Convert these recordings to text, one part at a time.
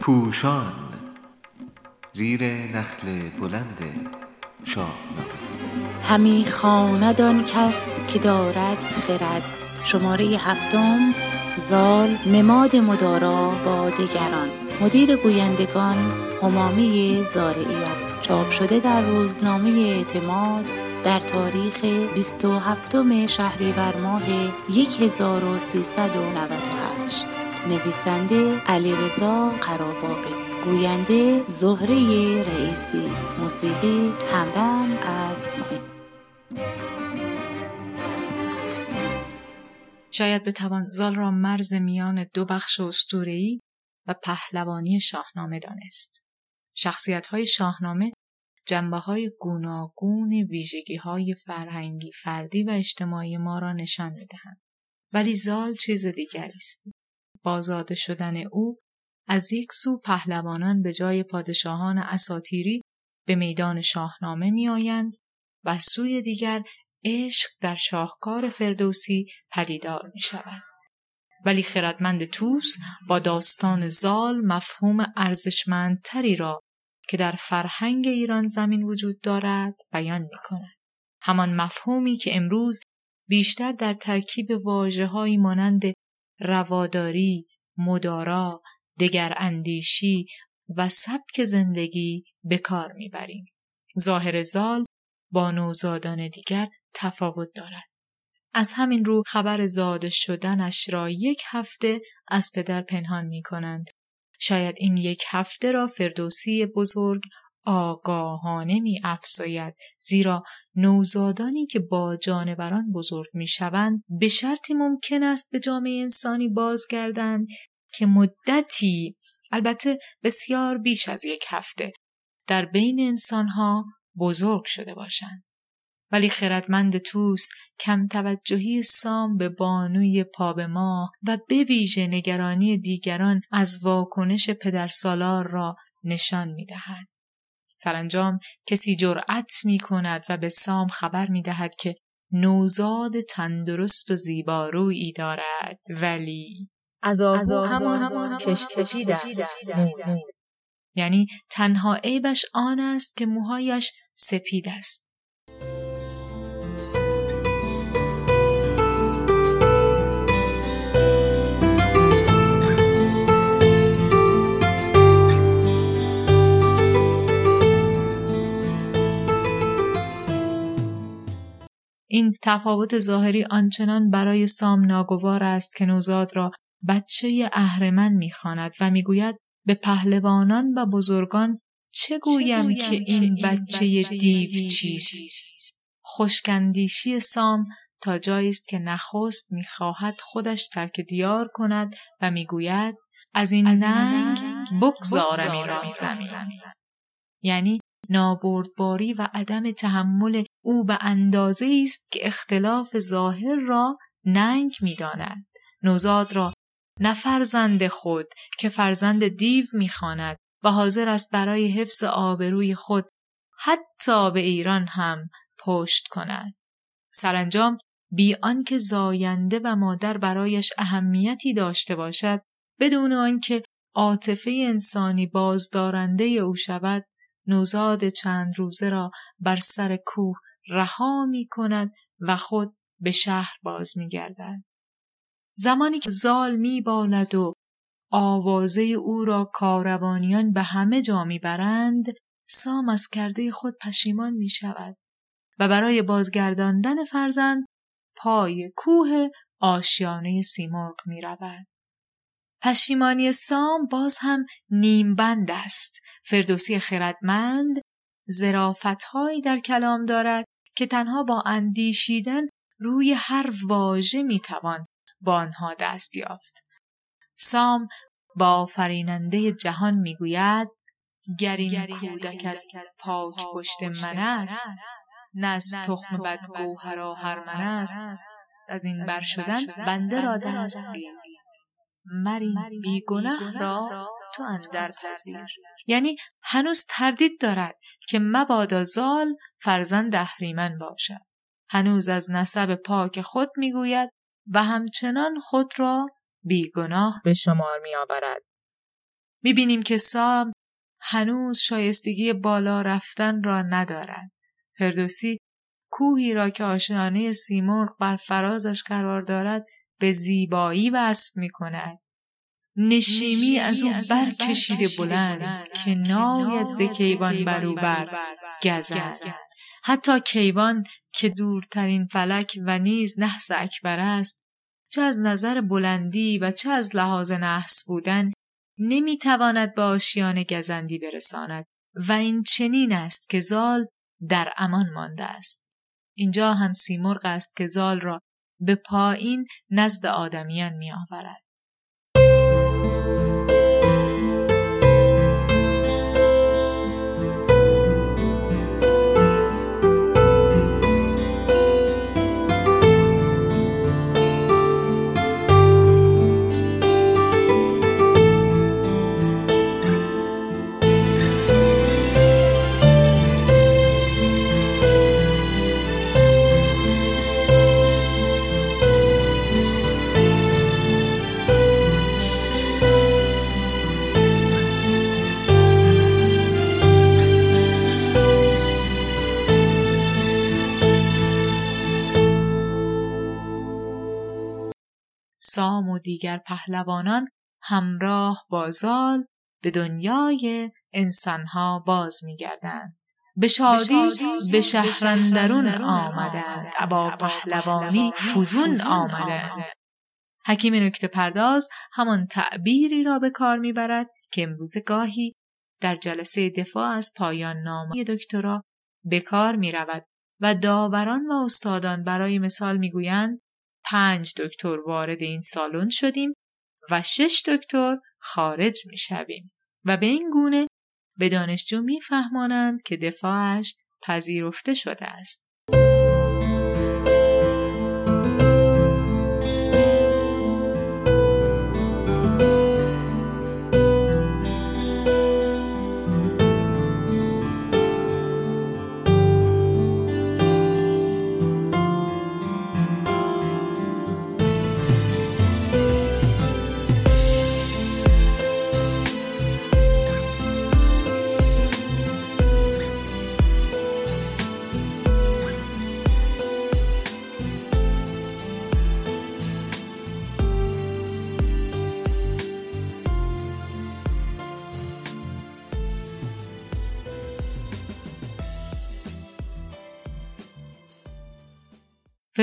پوشان زیر نخل بلند شاهنامه همی خواند آن کس که دارد خرد. شماره هفتم زال نماد مدارا با دگران مدیر گویندگان همامی زارعیان. چاپ شده در روزنامه اعتماد در تاریخ 27 شهریور ماه 1398 نویسنده علیرضا قراباقی گوینده زهره رئیسی. موسیقی همدم از شاید بتوان زال را مرز میان دو بخش اسطوره‌ای و پهلوانی شاهنامه دانست. شخصیت های شاهنامه جنبه های گوناگون ویژگی های فرهنگی فردی و اجتماعی ما را نشان می‌دهند. ولی زال چیز دیگری است. بازاده شدن او از یک سو پهلوانان به جای پادشاهان اساتیری به میدان شاهنامه میآیند و سوی دیگر عشق در شاهکار فردوسی پدیدار می شود. ولی خردمند توس با داستان زال مفهوم ارزشمندتری را که در فرهنگ ایران زمین وجود دارد بیان می کند. همان مفهومی که امروز بیشتر در ترکیب واجه مانند رواداری، مدارا، دگر اندیشی و سبک زندگی به کار می‌بریم. ظاهر زال با نوزادان دیگر تفاوت دارد. از همین رو خبر زاده شدنش را یک هفته از پدر پنهان می کنند. شاید این یک هفته را فردوسی بزرگ آگاهانه می افزاید زیرا نوزادانی که با جانوران بزرگ می شوند به شرطی ممکن است به جامعه انسانی بازگردند که مدتی البته بسیار بیش از یک هفته در بین انسانها بزرگ شده باشند. ولی خردمند توس کم توجهی سام به بانوی پا به ماه و به ویژه نگرانی دیگران از واکنش پدر سالار را نشان می دهد. سرانجام کسی جرأت می کند و به سام خبر می دهد که نوزاد تندرست و زیبارویی دارد ولی از آهو همان کش سپید است. یعنی تنها عیبش آن است که موهایش سپید است. تفاوت ظاهری آنچنان برای سام ناگوار است که نوزاد را بچه اهرمن می‌خواند و می‌گوید به پهلوانان و بزرگان چه گویم که این بچه دیو چیست؟ خوشکندیشی سام تا جایی است که نخست می‌خواهد خودش ترک دیار کند و می‌گوید از این زنگ بگذارم ایران زمین یعنی نابردباری و عدم تحمل او به اندازه است که اختلاف ظاهر را ننگ می‌داند. نوزاد را نه فرزند خود که فرزند دیو می‌خواند و حاضر است برای حفظ آبروی خود حتی به ایران هم پشت کند. سرانجام بی آنکه زاینده و مادر برایش اهمیتی داشته باشد بدون آنکه عاطفه انسانی بازدارنده او شود نوزاد چند روزه را بر سر کوه رها می کند و خود به شهر باز می گردد. زمانی که زال می بالد و آوازه او را کاروانیان به همه جا می برند سام از کرده خود پشیمان می شود و برای بازگرداندن فرزند پای کوه آشیانه سیمرغ می رود. پشیمانی سام باز هم نیمبند است. فردوسی خردمند زرافتهایی در کلام دارد که تنها با اندیشیدن روی هر واژه می‌توان با آنها دست یافت. سام با فریننده جهان می‌گوید گر این کودک از پاک پشت من است نه از تخم بد گوهر من است. از این بر شدن بنده را دست مری بیگنه را تو اندر پذیر یعنی هنوز تردید دارد که مبادا زال فرزند اهریمن باشد هنوز از نسب پاک خود می‌گوید و همچنان خود را بیگناه به شمار می آورد. می بینیم که سام هنوز شایستگی بالا رفتن را ندارد. فردوسی کوهی را که آشیانه سیمرغ بر فرازش قرار دارد به زیبایی وصف می کند. نشیمی از او برکشیده بلند که ناید ز کیوان برو بر گزد. حتی کیوان که دورترین فلک و نیز نحس اکبر است چه از نظر بلندی و چه از لحاظ نحس بودن نمی‌تواند به آشیان گزندی برساند و این چنین است که زال در امان مانده است. اینجا هم سیمرغ است که زال را به پایین نزد آدمیان می آورد. سام و دیگر پهلوانان همراه با زال به دنیای انسانها باز میگردند. به شادی به شهرندرون آمدند. ابا پهلوانی فزون آمدند. حکیم نکته پرداز همان تعبیری را به کار می‌برد که امروز گاهی در جلسه دفاع از پایان نامه دکترا به کار می رود و داوران و استادان برای مثال می‌گویند پنج دکتر وارد این سالن شدیم و شش دکتر خارج می شویم و به این گونه به دانشجو میفهمانند که دفاعش پذیرفته شده است.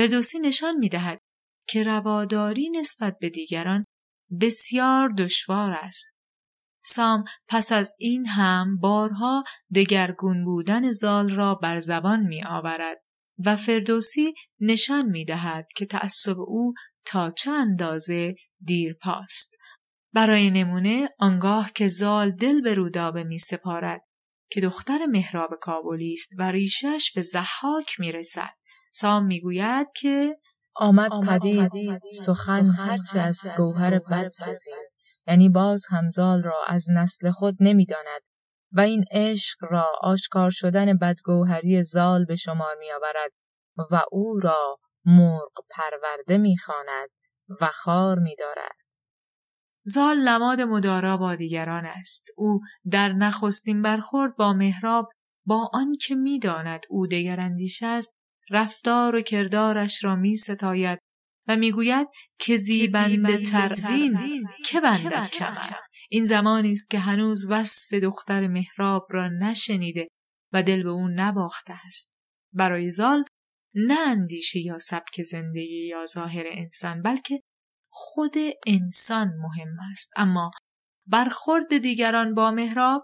فردوسی نشان می دهد که رواداری نسبت به دیگران بسیار دشوار است. سام پس از این هم بارها دگرگون بودن زال را بر زبان می آورد و فردوسی نشان می دهد که تعصب او تا چه اندازه دیر پاست. برای نمونه آنگاه که زال دل به رودابه می سپارد که دختر مهراب کابلی است و ریشش به زحاک می رسد. سام می‌گوید که آمد پدید سخن هرچه از گوهر بد یعنی باز همزال را از نسل خود نمی‌داند و این عشق را آشکار شدن بدگوهری زال به شمار می آورد و او را مرغ پرورده می‌خواند و خار می دارد. زال نماد مدارا با دیگران است. او در نخستین برخورد با مهراب با آنکه می‌داند او دگراندیش است رفتار و کردارش را می ستاید و می‌گوید که زیبنده ترزین که بندد کمر. این زمانی است که هنوز وصف دختر مهراب را نشنیده و دل به او نباخته است. برای زال نه اندیشه یا سبک زندگی یا ظاهر انسان بلکه خود انسان مهم است. اما برخورد دیگران با مهراب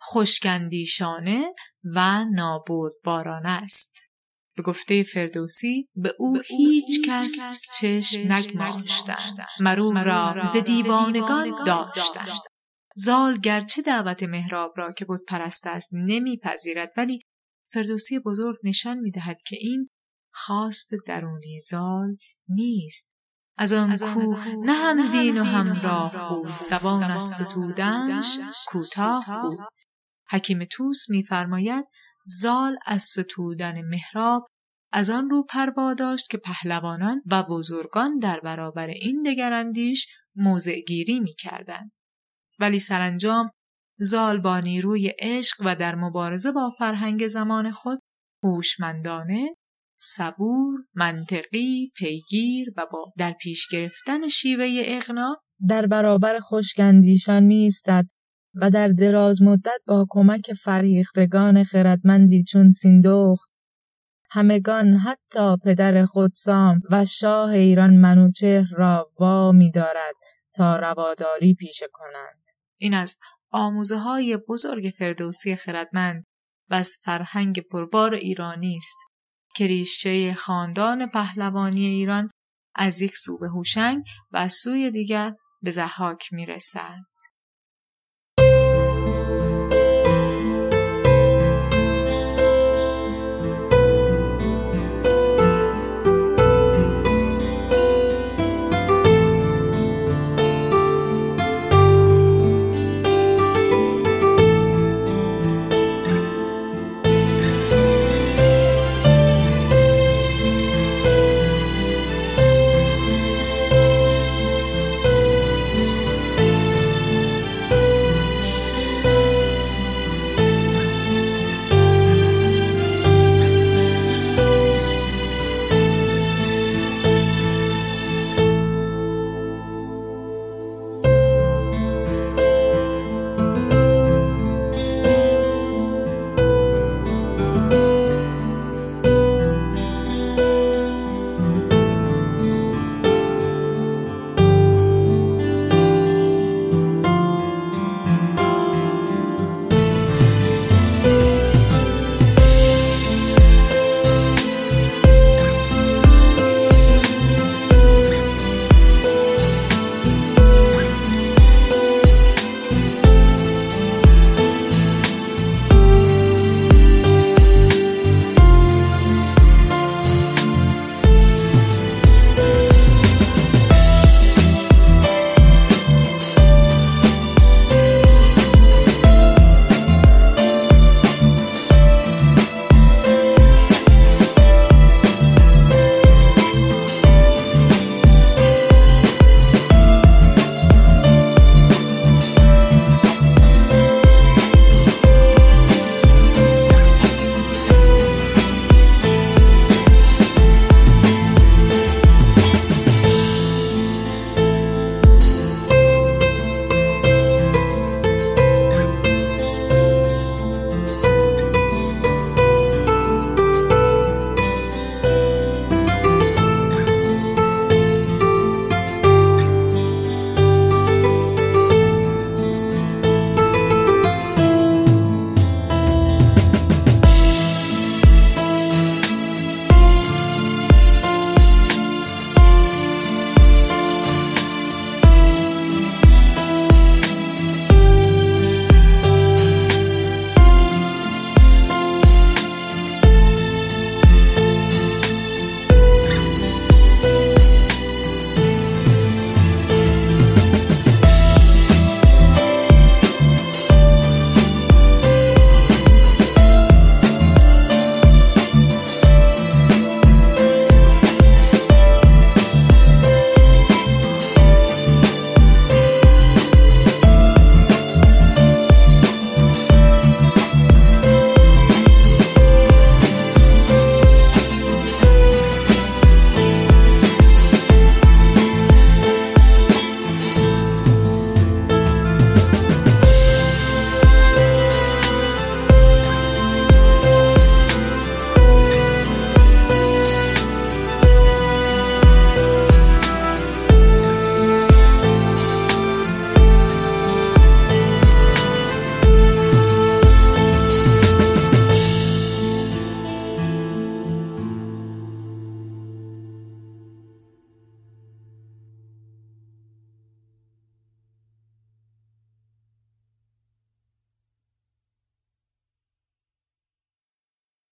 خوشگندیشانه و نابود بارانه است. به گفته فردوسی به او هیچ کس چشم نگماشتند مرو را ز دیوانگان داشتند زال گرچه دعوت مهراب را که بود پرست است نمیپذیرد ولی فردوسی بزرگ نشان می‌دهد که این خواست درونی زال نیست. از آن کو نه هم دین و همراه بود. زبان از ستودنش کوتاه بود. حکیم توس میفرماید زال از ستودن محراب از آن رو پروا داشت که پهلوانان و بزرگان در برابر این دگراندیش موضع گیری می کردن. ولی سرانجام زال با نیروی عشق و در مبارزه با فرهنگ زمان خود هوشمندانه صبور، منطقی، پیگیر و با در پیش گرفتن شیوه اغنا در برابر خشکندیشان می و در دراز مدت با کمک فریختگان خردمندی چون سیندخت همگان حتی پدر خودسام و شاه ایران منوچهر را وا می دارد تا رواداری پیشه کنند. این از آموزه های بزرگ فردوسی خردمند و از فرهنگ پربار ایرانی است که ریشه خاندان پهلوانی ایران از یک سو به هوشنگ و سوی دیگر به زحاک می رسد.